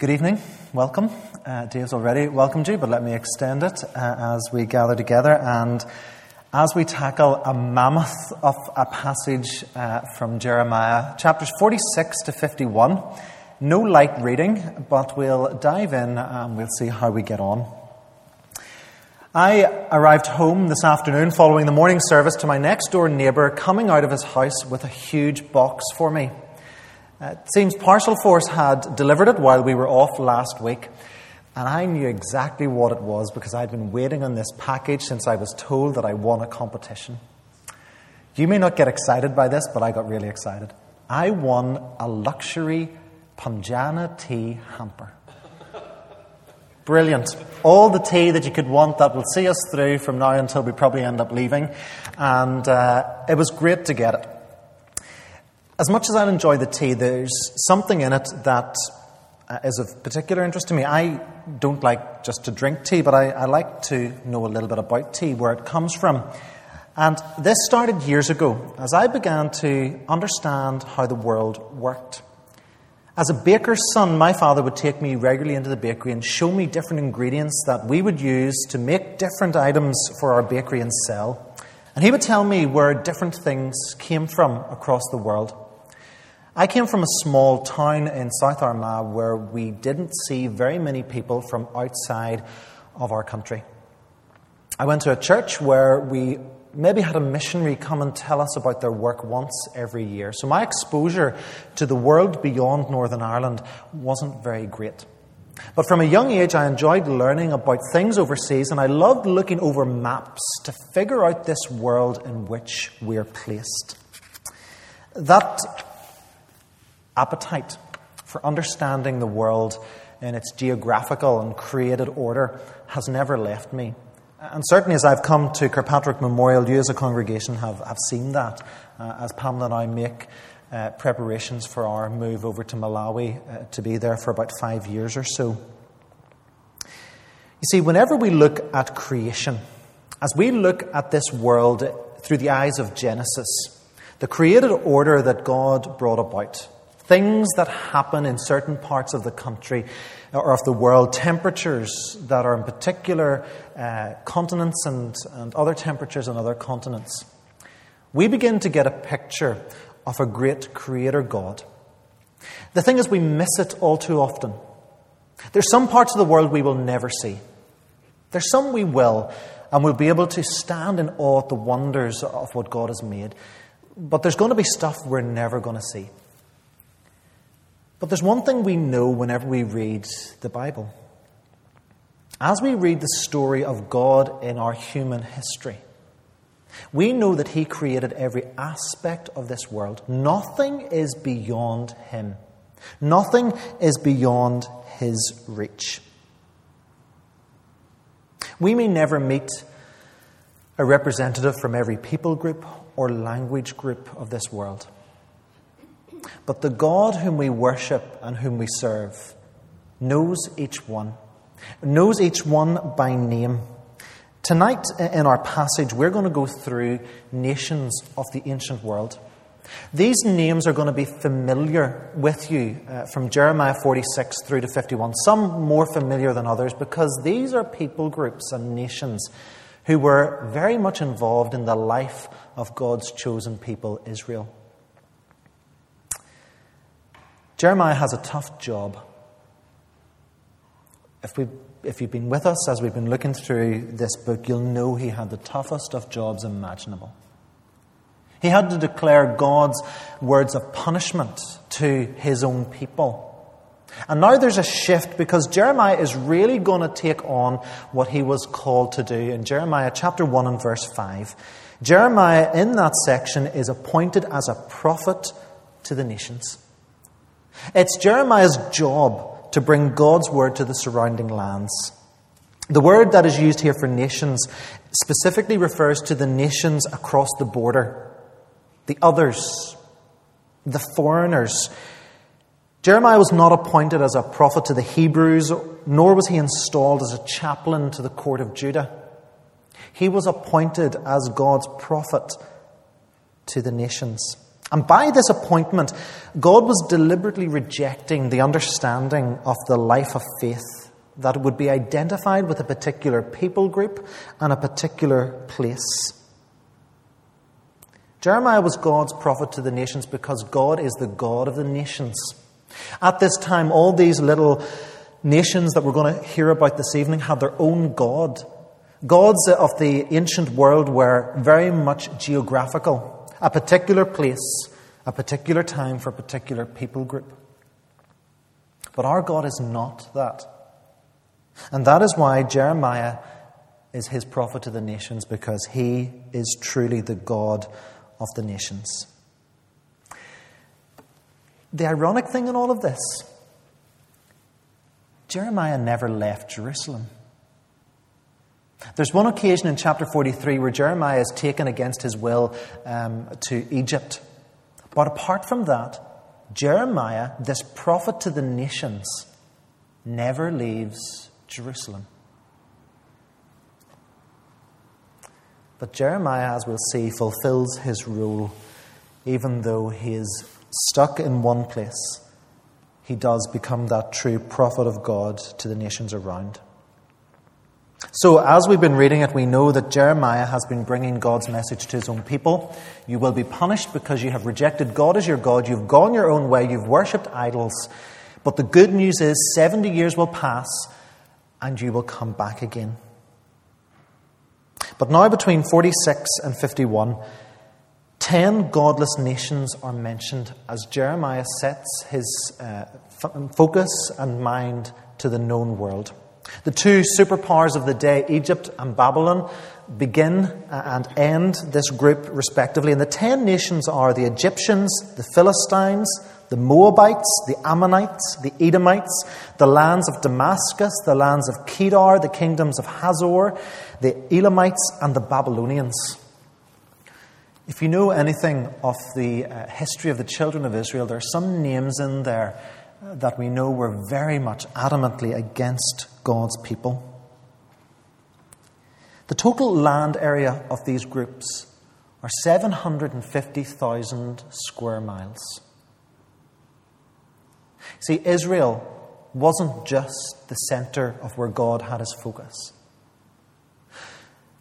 Good evening. Welcome. Uh, Dave's already welcomed you, but let me extend it uh, as we gather together and as we tackle a mammoth of a passage uh, from Jeremiah, chapters 46 to 51. No light reading, but we'll dive in and we'll see how we get on. I arrived home this afternoon following the morning service to my next door neighbour coming out of his house with a huge box for me. Uh, it seems Parcel Force had delivered it while we were off last week, and I knew exactly what it was because I'd been waiting on this package since I was told that I won a competition. You may not get excited by this, but I got really excited. I won a luxury Punjana tea hamper. Brilliant. All the tea that you could want that will see us through from now until we probably end up leaving. And uh, it was great to get it. As much as I enjoy the tea, there's something in it that uh, of particular interest to me. I don't like just to drink tea, but I, I like to know a little bit about tea, where it comes from. And this started years ago as I began to understand how the world worked. As a baker's son, my father would take me regularly into the bakery and show me different ingredients that we would use to make different items for our bakery and sell. And he would tell me where different things came from across the world. I came from a small town in South Armagh where we didn't see very many people from outside of our country. I went to a church where we maybe had a missionary come and tell us about their work once every year. So my exposure to the world beyond Northern Ireland wasn't very great. But from a young age, I enjoyed learning about things overseas, and I loved looking over maps to figure out this world in which we're placed. That appetite for understanding the world in its geographical and created order has never left me. And certainly, as I've come to Kirkpatrick Memorial, you as a congregation have, have seen that uh, as Pamela and I make uh, preparations for our move over to Malawi uh, to be there for about five years or so. You see, whenever we look at creation, as we look at this world through the eyes of Genesis, the created order that God brought about, things that happen in certain parts of the country or of the world, temperatures that are in particular uh, continents and, and other temperatures on other continents, we begin to get a picture of a great creator God. The thing is, we miss it all too often. There's some parts of the world we will never see. There's some we will, and we'll be able to stand in awe at the wonders of what God has made. But there's going to be stuff we're never going to see. But there's one thing we know whenever we read the Bible. As we read the story of God in our human history, we know that He created every aspect of this world. Nothing is beyond Him, nothing is beyond His reach. We may never meet a representative from every people group or language group of this world. But the God whom we worship and whom we serve knows each one, knows each one by name. Tonight, in our passage, we're going to go through nations of the ancient world. These names are going to be familiar with you uh, from Jeremiah 46 through to 51, some more familiar than others, because these are people groups and nations who were very much involved in the life of God's chosen people, Israel. Jeremiah has a tough job. If, we, if you've been with us as we've been looking through this book, you'll know he had the toughest of jobs imaginable. He had to declare God's words of punishment to his own people. And now there's a shift because Jeremiah is really going to take on what he was called to do. In Jeremiah chapter 1 and verse 5, Jeremiah in that section is appointed as a prophet to the nations. It's Jeremiah's job to bring God's word to the surrounding lands. The word that is used here for nations specifically refers to the nations across the border, the others, the foreigners. Jeremiah was not appointed as a prophet to the Hebrews, nor was he installed as a chaplain to the court of Judah. He was appointed as God's prophet to the nations. And by this appointment, God was deliberately rejecting the understanding of the life of faith that would be identified with a particular people group and a particular place. Jeremiah was God's prophet to the nations because God is the God of the nations. At this time, all these little nations that we're going to hear about this evening had their own God. Gods of the ancient world were very much geographical, a particular place, a particular time for a particular people group. But our God is not that. And that is why Jeremiah is his prophet to the nations, because he is truly the God of the nations. The ironic thing in all of this Jeremiah never left Jerusalem. There's one occasion in chapter 43 where Jeremiah is taken against his will um, to Egypt. But apart from that, Jeremiah, this prophet to the nations, never leaves Jerusalem. But Jeremiah, as we'll see, fulfills his role, even though he is stuck in one place. He does become that true prophet of God to the nations around. So, as we've been reading it, we know that Jeremiah has been bringing God's message to his own people. You will be punished because you have rejected God as your God. You've gone your own way. You've worshipped idols. But the good news is 70 years will pass and you will come back again. But now, between 46 and 51, ten godless nations are mentioned as Jeremiah sets his uh, focus and mind to the known world. The two superpowers of the day, Egypt and Babylon, begin and end this group respectively. And the ten nations are the Egyptians, the Philistines, the Moabites, the Ammonites, the Edomites, the lands of Damascus, the lands of Kedar, the kingdoms of Hazor, the Elamites, and the Babylonians. If you know anything of the uh, history of the children of Israel, there are some names in there uh, that we know were very much adamantly against God's people. The total land area of these groups are 750,000 square miles. See, Israel wasn't just the center of where God had his focus.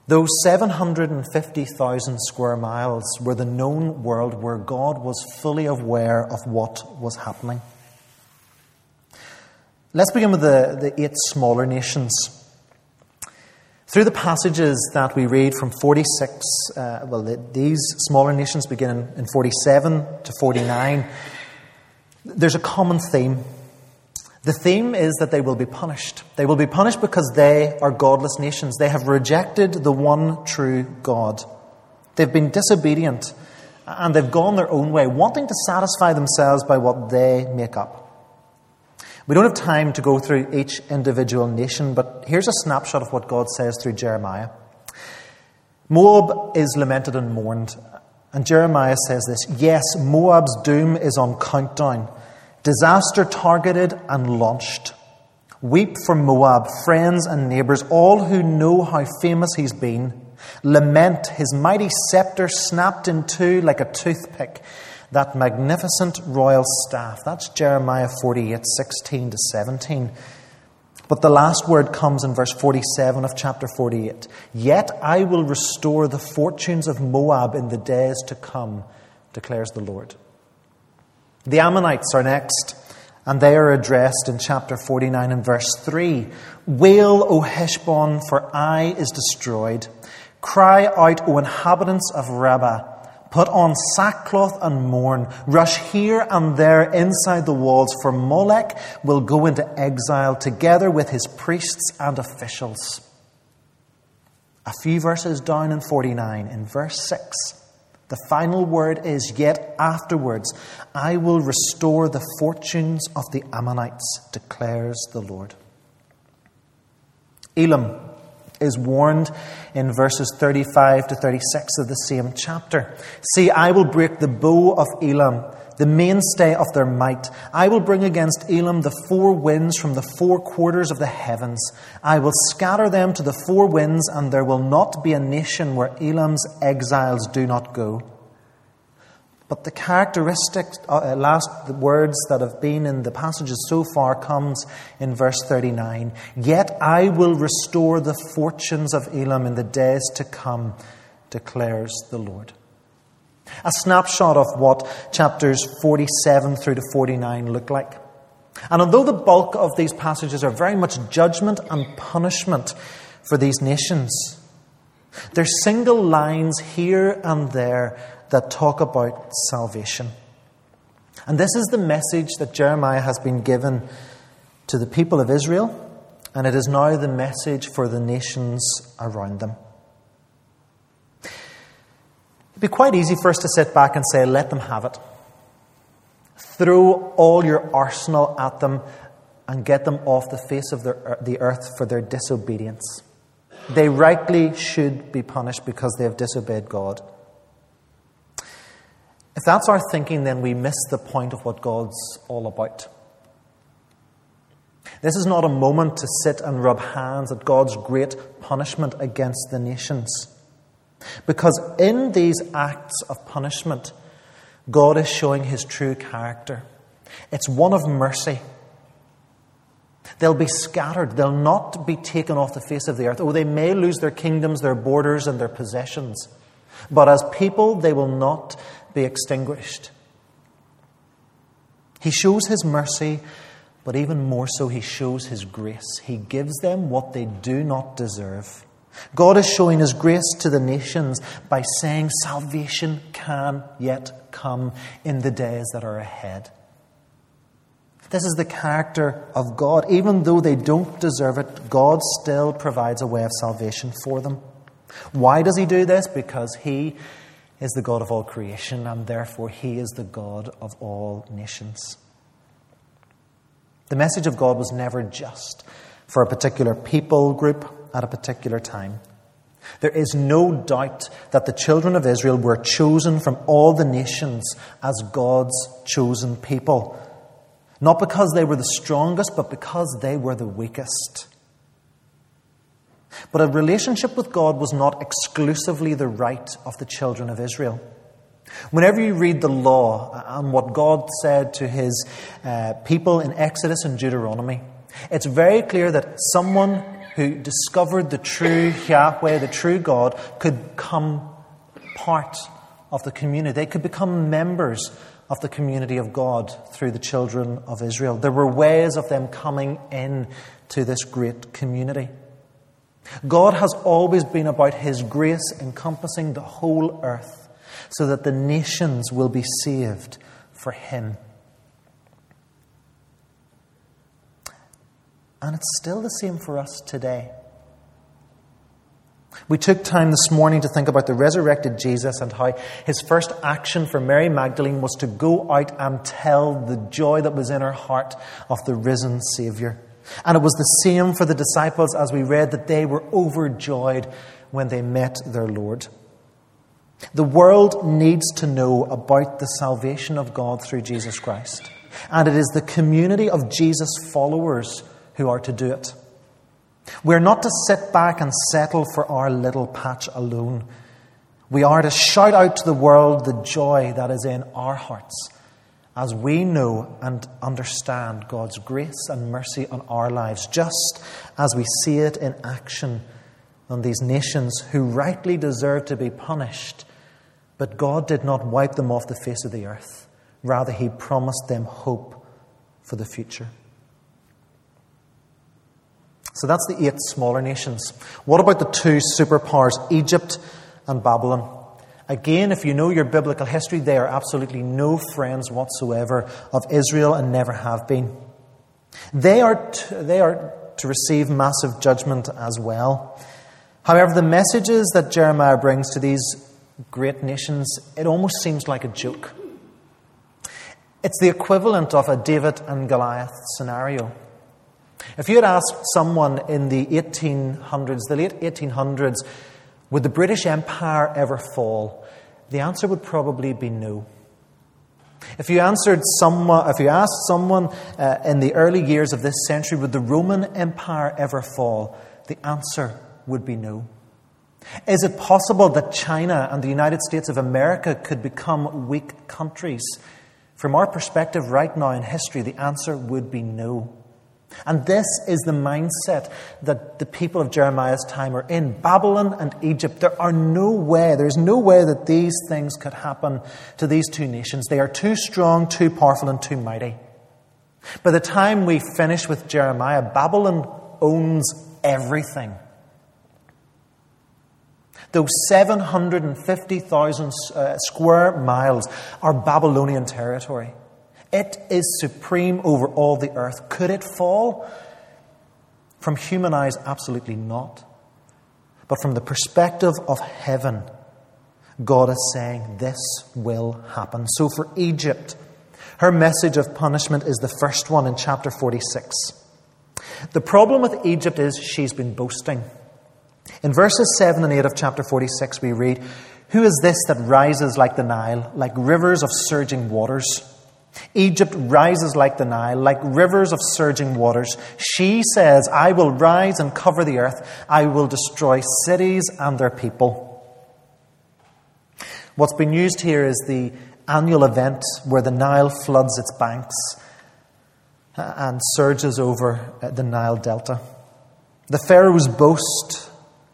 Those 750,000 square miles were the known world where God was fully aware of what was happening. Let's begin with the, the eight smaller nations. Through the passages that we read from 46, uh, well, the, these smaller nations begin in, in 47 to 49 there's a common theme. The theme is that they will be punished. They will be punished because they are godless nations. They have rejected the one true God. They've been disobedient and they've gone their own way, wanting to satisfy themselves by what they make up. We don't have time to go through each individual nation, but here's a snapshot of what God says through Jeremiah. Moab is lamented and mourned, and Jeremiah says this Yes, Moab's doom is on countdown, disaster targeted and launched. Weep for Moab, friends and neighbours, all who know how famous he's been. Lament his mighty sceptre snapped in two like a toothpick, that magnificent royal staff. That's Jeremiah 48 16 to 17. But the last word comes in verse 47 of chapter 48. Yet I will restore the fortunes of Moab in the days to come, declares the Lord. The Ammonites are next, and they are addressed in chapter 49 and verse 3. Wail, O Heshbon, for Ai is destroyed. Cry out, O inhabitants of Rabbah. Put on sackcloth and mourn. Rush here and there inside the walls, for Molech will go into exile together with his priests and officials. A few verses down in 49, in verse 6, the final word is Yet afterwards I will restore the fortunes of the Ammonites, declares the Lord. Elam is warned in verses 35 to 36 of the same chapter. See, I will break the bow of Elam, the mainstay of their might. I will bring against Elam the four winds from the four quarters of the heavens. I will scatter them to the four winds, and there will not be a nation where Elam's exiles do not go. But the characteristic, uh, last words that have been in the passages so far comes in verse 39. Yet I will restore the fortunes of Elam in the days to come, declares the Lord. A snapshot of what chapters 47 through to 49 look like. And although the bulk of these passages are very much judgment and punishment for these nations, there's single lines here and there that talk about salvation. And this is the message that Jeremiah has been given to the people of Israel, and it is now the message for the nations around them. It'd be quite easy for us to sit back and say, let them have it. Throw all your arsenal at them and get them off the face of the earth for their disobedience. They rightly should be punished because they have disobeyed God. If that's our thinking, then we miss the point of what God's all about. This is not a moment to sit and rub hands at God's great punishment against the nations. Because in these acts of punishment, God is showing his true character. It's one of mercy. They'll be scattered. They'll not be taken off the face of the earth. Oh, they may lose their kingdoms, their borders, and their possessions. But as people, they will not be extinguished. He shows his mercy, but even more so, he shows his grace. He gives them what they do not deserve. God is showing his grace to the nations by saying salvation can yet come in the days that are ahead. This is the character of God. Even though they don't deserve it, God still provides a way of salvation for them. Why does he do this? Because he is the God of all creation, and therefore he is the God of all nations. The message of God was never just for a particular people group at a particular time. There is no doubt that the children of Israel were chosen from all the nations as God's chosen people. Not because they were the strongest, but because they were the weakest. But a relationship with God was not exclusively the right of the children of Israel. Whenever you read the law and what God said to his uh, people in Exodus and Deuteronomy, it's very clear that someone who discovered the true Yahweh, the true God, could come part of the community. They could become members of the community of God through the children of Israel. There were ways of them coming in to this great community. God has always been about His grace encompassing the whole earth so that the nations will be saved for Him. And it's still the same for us today. We took time this morning to think about the resurrected Jesus and how his first action for Mary Magdalene was to go out and tell the joy that was in her heart of the risen Saviour. And it was the same for the disciples as we read that they were overjoyed when they met their Lord. The world needs to know about the salvation of God through Jesus Christ. And it is the community of Jesus' followers who are to do it. We're not to sit back and settle for our little patch alone. We are to shout out to the world the joy that is in our hearts as we know and understand God's grace and mercy on our lives, just as we see it in action on these nations who rightly deserve to be punished, but God did not wipe them off the face of the earth. Rather, He promised them hope for the future. So that's the eight smaller nations. What about the two superpowers, Egypt and Babylon? Again, if you know your biblical history, they are absolutely no friends whatsoever of Israel and never have been. They are to, they are to receive massive judgment as well. However, the messages that Jeremiah brings to these great nations, it almost seems like a joke. It's the equivalent of a David and Goliath scenario. If you had asked someone in the 1800s, the late 1800s, would the British Empire ever fall? The answer would probably be no. If you answered someone, if you asked someone uh, in the early years of this century, would the Roman Empire ever fall? The answer would be no. Is it possible that China and the United States of America could become weak countries? From our perspective right now in history, the answer would be no. And this is the mindset that the people of Jeremiah's time are in. Babylon and Egypt, there are no way, there's no way that these things could happen to these two nations. They are too strong, too powerful, and too mighty. By the time we finish with Jeremiah, Babylon owns everything. Those 750,000 uh, square miles are Babylonian territory. It is supreme over all the earth. Could it fall? From human eyes, absolutely not. But from the perspective of heaven, God is saying this will happen. So for Egypt, her message of punishment is the first one in chapter 46. The problem with Egypt is she's been boasting. In verses 7 and 8 of chapter 46, we read, Who is this that rises like the Nile, like rivers of surging waters? Egypt rises like the Nile, like rivers of surging waters. She says, I will rise and cover the earth. I will destroy cities and their people. What's been used here is the annual event where the Nile floods its banks uh, and surges over uh, the Nile Delta. The Pharaoh's boast,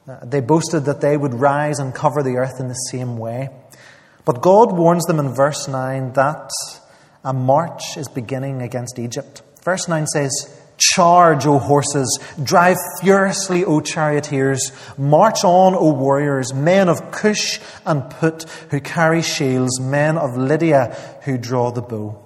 uh, they boasted that they would rise and cover the earth in the same way. But God warns them in verse 9 that a march is beginning against Egypt. Verse 9 says, Charge, O horses, drive furiously, O charioteers, march on, O warriors, men of Cush and Put who carry shields, men of Lydia who draw the bow.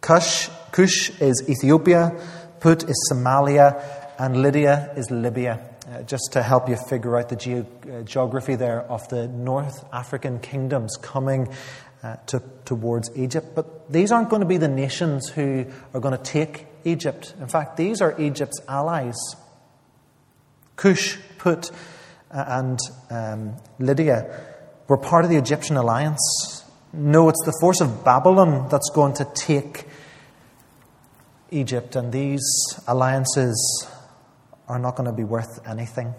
Cush, Cush is Ethiopia, Put is Somalia, and Lydia is Libya. Uh, just to help you figure out the ge- uh, geography there of the North African kingdoms coming uh, to, towards Egypt. But these aren't going to be the nations who are going to take Egypt. In fact, these are Egypt's allies. Cush, Put, uh, and um, Lydia were part of the Egyptian alliance. No, it's the force of Babylon that's going to take Egypt, and these alliances are not going to be worth anything.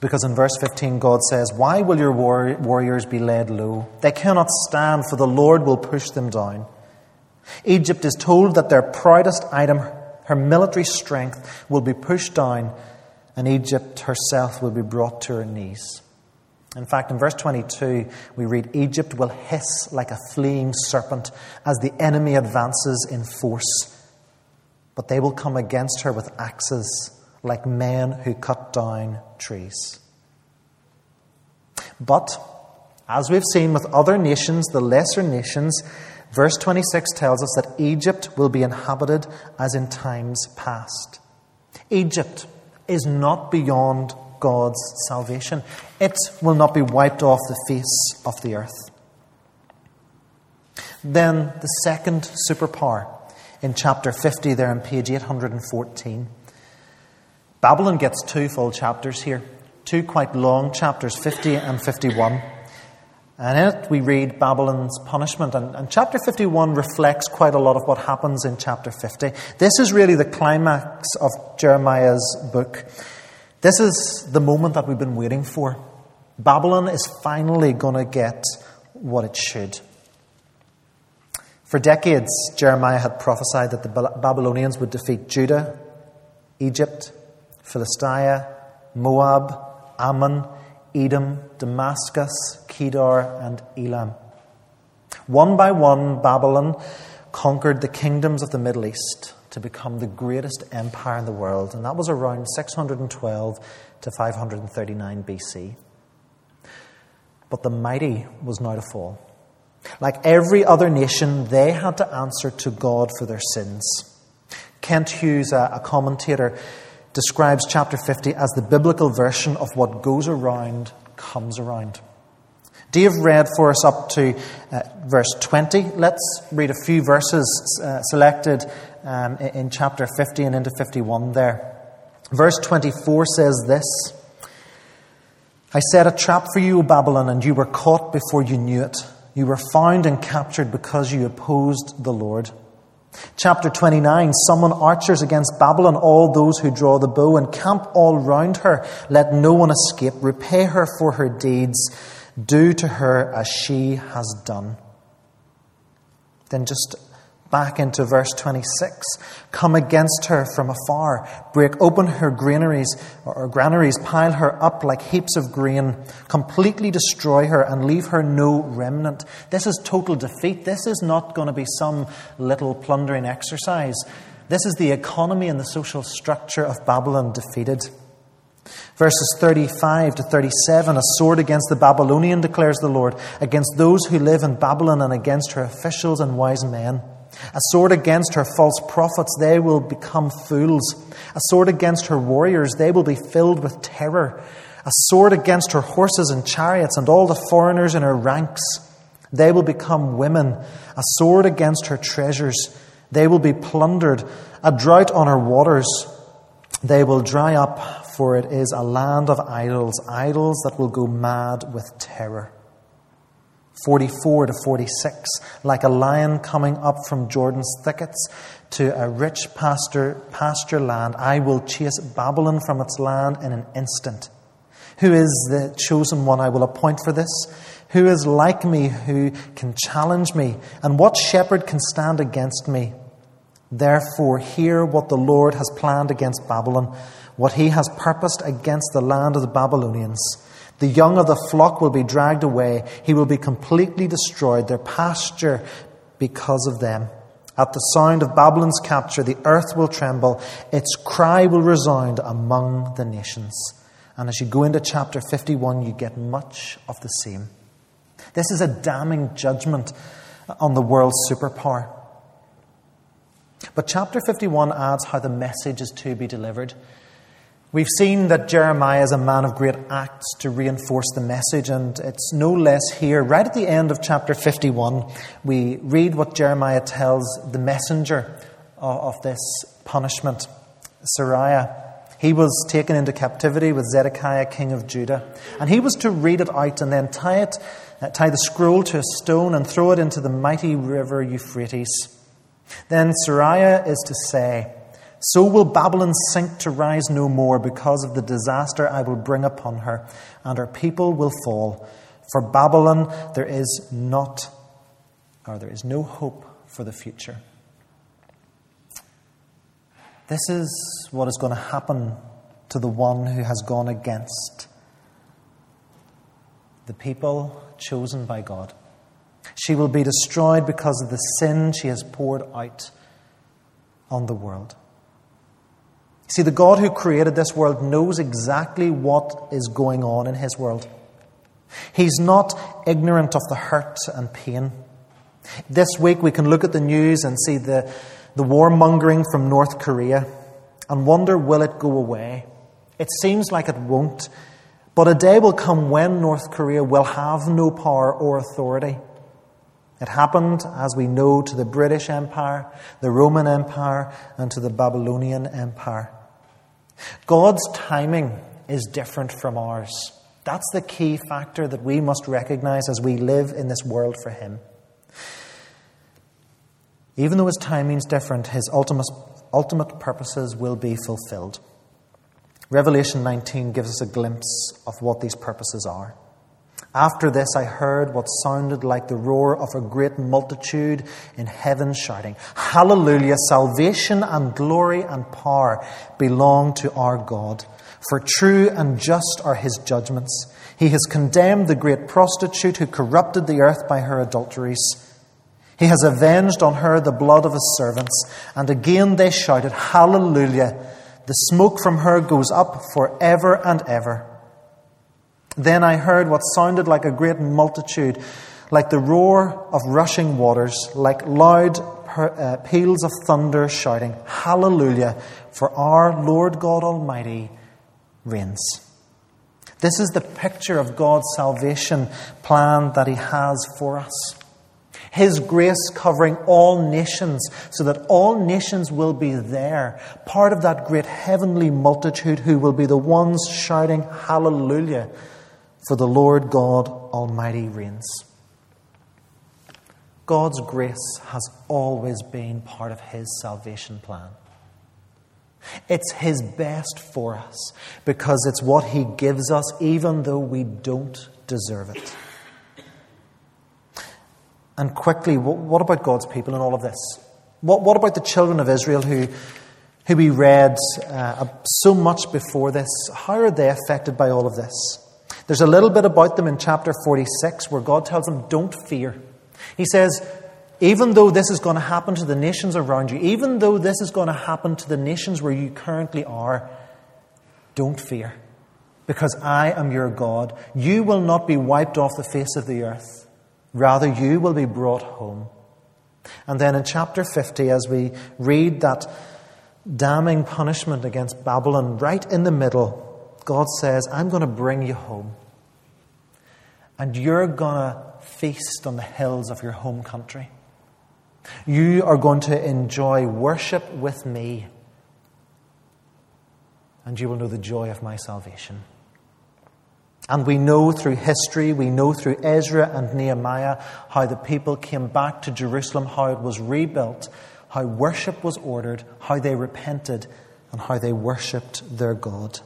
Because in verse 15, God says, Why will your war- warriors be laid low? They cannot stand, for the Lord will push them down. Egypt is told that their proudest item, her military strength, will be pushed down, and Egypt herself will be brought to her knees. In fact, in verse 22, we read, Egypt will hiss like a fleeing serpent as the enemy advances in force, but they will come against her with axes like men who cut down trees. But, as we've seen with other nations, the lesser nations, verse 26 tells us that Egypt will be inhabited as in times past. Egypt is not beyond God's salvation, it will not be wiped off the face of the earth. Then, the second superpower in chapter 50, there on page 814. Babylon gets two full chapters here, two quite long chapters, 50 and 51. And in it, we read Babylon's punishment. And, and, chapter 51 reflects quite a lot of what happens in chapter 50. This is really the climax of Jeremiah's book. This is the moment that we've been waiting for. Babylon is finally going to get what it should. For decades, Jeremiah had prophesied that the Babylonians would defeat Judah, Egypt, Philistia, Moab, Ammon, Edom, Damascus, Kedar, and Elam. One by one, Babylon conquered the kingdoms of the Middle East to become the greatest empire in the world, and that was around 612 to 539 BC. But the mighty was now to fall. Like every other nation, they had to answer to God for their sins. Kent Hughes, a commentator, describes chapter 50 as the biblical version of what goes around comes around. Dave read for us up to uh, verse 20. Let's read a few verses uh, selected um, in chapter 50 and into 51 there. Verse 24 says this I set a trap for you, O Babylon, and you were caught before you knew it. You were found and captured because you opposed the Lord. Chapter 29 Summon archers against Babylon, all those who draw the bow, and camp all round her. Let no one escape. Repay her for her deeds. Do to her as she has done. Then just back into verse 26. Come against her from afar, break open her granaries or granaries, pile her up like heaps of grain, completely destroy her and leave her no remnant. This is total defeat. This is not going to be some little plundering exercise. This is the economy and the social structure of Babylon defeated. Verses 35 to 37 A sword against the Babylonian, declares the Lord, against those who live in Babylon and against her officials and wise men. A sword against her false prophets, they will become fools. A sword against her warriors, they will be filled with terror. A sword against her horses and chariots and all the foreigners in her ranks, they will become women. A sword against her treasures, they will be plundered. A drought on her waters, they will dry up, for it is a land of idols, idols that will go mad with terror. 44 to 46, like a lion coming up from Jordan's thickets to a rich pasture, pasture land, I will chase Babylon from its land in an instant. Who is the chosen one I will appoint for this? Who is like me who can challenge me? And what shepherd can stand against me? Therefore, hear what the Lord has planned against Babylon, what he has purposed against the land of the Babylonians. The young of the flock will be dragged away. He will be completely destroyed, their pasture because of them. At the sound of Babylon's capture, the earth will tremble, its cry will resound among the nations. And as you go into chapter 51, you get much of the same. This is a damning judgment on the world's superpower. But chapter 51 adds how the message is to be delivered. We've seen that Jeremiah is a man of great acts to reinforce the message, and it's no less here. Right at the end of chapter 51, we read what Jeremiah tells the messenger of this punishment, Seraiah. He was taken into captivity with Zedekiah, king of Judah, and he was to read it out and then tie it, uh, tie the scroll to a stone and throw it into the mighty river Euphrates. Then Seraiah is to say, so will Babylon sink to rise no more because of the disaster I will bring upon her, and her people will fall. For Babylon there is not, or there is no hope for the future. This is what is going to happen to the one who has gone against the people chosen by God. She will be destroyed because of the sin she has poured out on the world. See, the God who created this world knows exactly what is going on in his world. He's not ignorant of the hurt and pain. This week we can look at the news and see the, the warmongering from North Korea and wonder will it go away? It seems like it won't, but a day will come when North Korea will have no power or authority. It happened, as we know, to the British Empire, the Roman Empire, and to the Babylonian Empire. God's timing is different from ours. That's the key factor that we must recognize as we live in this world for Him. Even though His timing is different, His ultimate, ultimate purposes will be fulfilled. Revelation 19 gives us a glimpse of what these purposes are. After this, I heard what sounded like the roar of a great multitude in heaven shouting, Hallelujah! Salvation and glory and power belong to our God. For true and just are his judgments. He has condemned the great prostitute who corrupted the earth by her adulteries. He has avenged on her the blood of his servants. And again they shouted, Hallelujah! The smoke from her goes up for ever and ever. Then I heard what sounded like a great multitude, like the roar of rushing waters, like loud uh, peals of thunder shouting, Hallelujah, for our Lord God Almighty reigns. This is the picture of God's salvation plan that He has for us. His grace covering all nations, so that all nations will be there, part of that great heavenly multitude who will be the ones shouting, Hallelujah for the Lord God Almighty reigns. God's grace has always been part of His salvation plan. It's His best for us because it's what He gives us even though we don't deserve it. And quickly, what about God's people in all of this? What, what about the children of Israel who, who we read uh, so much before this? How are they affected by all of this? There's a little bit about them in chapter 46 where God tells them, Don't fear. He says, even though this is going to happen to the nations around you, even though this is going to happen to the nations where you currently are, don't fear, because I am your God. You will not be wiped off the face of the earth, rather, you will be brought home. And then in chapter 50, as we read that damning punishment against Babylon, right in the middle, God says, I'm going to bring you home. And you're going to feast on the hills of your home country. You are going to enjoy worship with me, and you will know the joy of my salvation. And we know through history, we know through Ezra and Nehemiah how the people came back to Jerusalem, how it was rebuilt, how worship was ordered, how they repented, and how they worshipped their God.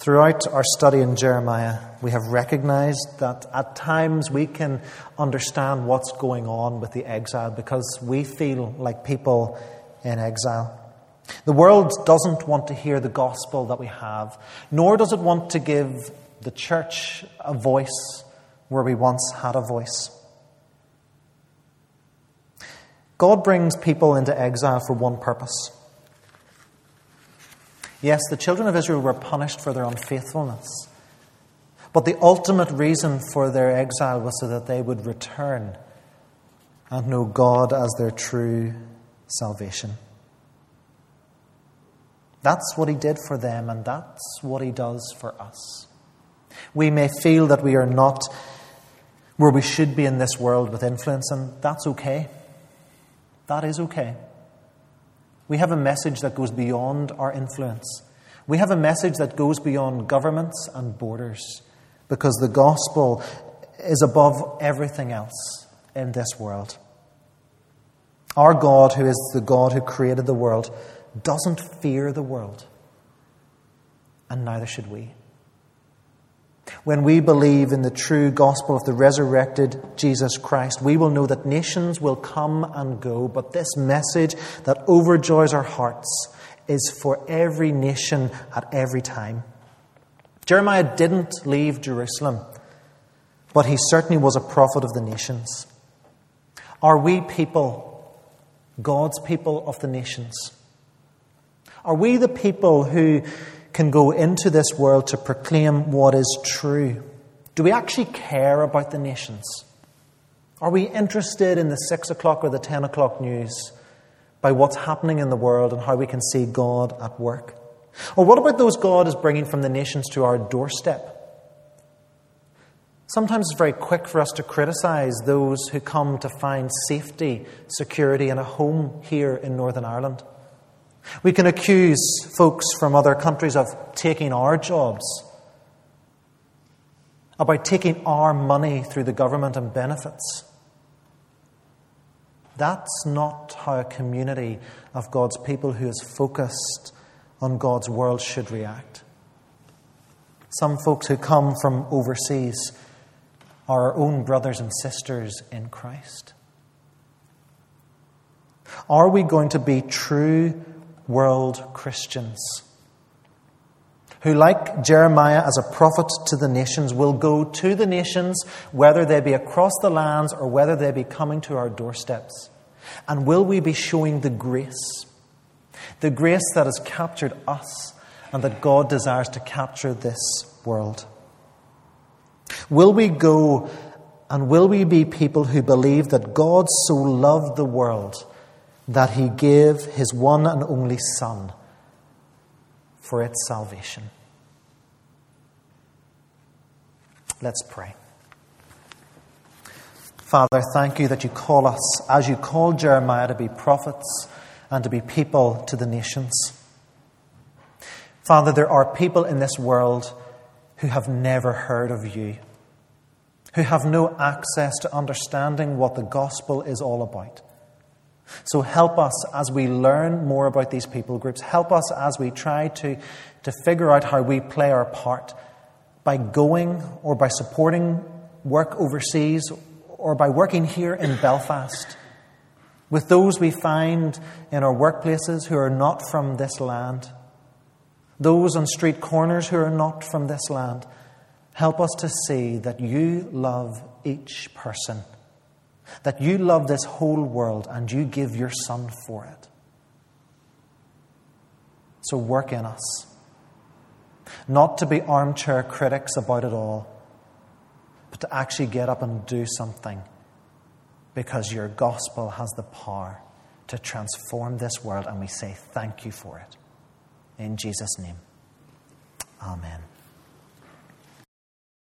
Throughout our study in Jeremiah, we have recognized that at times we can understand what's going on with the exile because we feel like people in exile. The world doesn't want to hear the gospel that we have, nor does it want to give the church a voice where we once had a voice. God brings people into exile for one purpose Yes, the children of Israel were punished for their unfaithfulness. But the ultimate reason for their exile was so that they would return and know God as their true salvation. That's what He did for them, and that's what He does for us. We may feel that we are not where we should be in this world with influence, and that's okay. That is okay. We have a message that goes beyond our influence. We have a message that goes beyond governments and borders because the gospel is above everything else in this world. Our God, who is the God who created the world, doesn't fear the world, and neither should we. When we believe in the true gospel of the resurrected Jesus Christ, we will know that nations will come and go, but this message that overjoys our hearts is for every nation at every time. Jeremiah didn't leave Jerusalem, but he certainly was a prophet of the nations. Are we people, God's people of the nations? Are we the people who can go into this world to proclaim what is true? Do we actually care about the nations? Are we interested in the six o'clock or the ten o'clock news by what's happening in the world and how we can see God at work? Or what about those God is bringing from the nations to our doorstep? Sometimes it's very quick for us to criticize those who come to find safety, security, and a home here in Northern Ireland. We can accuse folks from other countries of taking our jobs, about taking our money through the government and benefits. That's not how a community of God's people who is focused on God's world should react. Some folks who come from overseas are our own brothers and sisters in Christ. Are we going to be true world Christians who, like Jeremiah as a prophet to the nations, will go to the nations, whether they be across the lands or whether they be coming to our doorsteps. And will we be showing the grace, the grace that has captured us and that God desires to capture this world? Will we go and will we be people who believe that God so loved the world that he gave his one and only Son for its salvation. Let's pray. Father, thank you that you call us, as you called Jeremiah, to be prophets and to be people to the nations. Father, there are people in this world who have never heard of you, who have no access to understanding what the gospel is all about. So help us as we learn more about these people groups. Help us as we try to, to figure out how we play our part by going or by supporting work overseas or by working here in Belfast with those we find in our workplaces who are not from this land, those on street corners who are not from this land. Help us to see that you love each person, that you love this whole world, and you give your Son for it. So work in us, not to be armchair critics about it all, but to actually get up and do something because your gospel has the power to transform this world, and we say thank you for it. In Jesus' name, amen.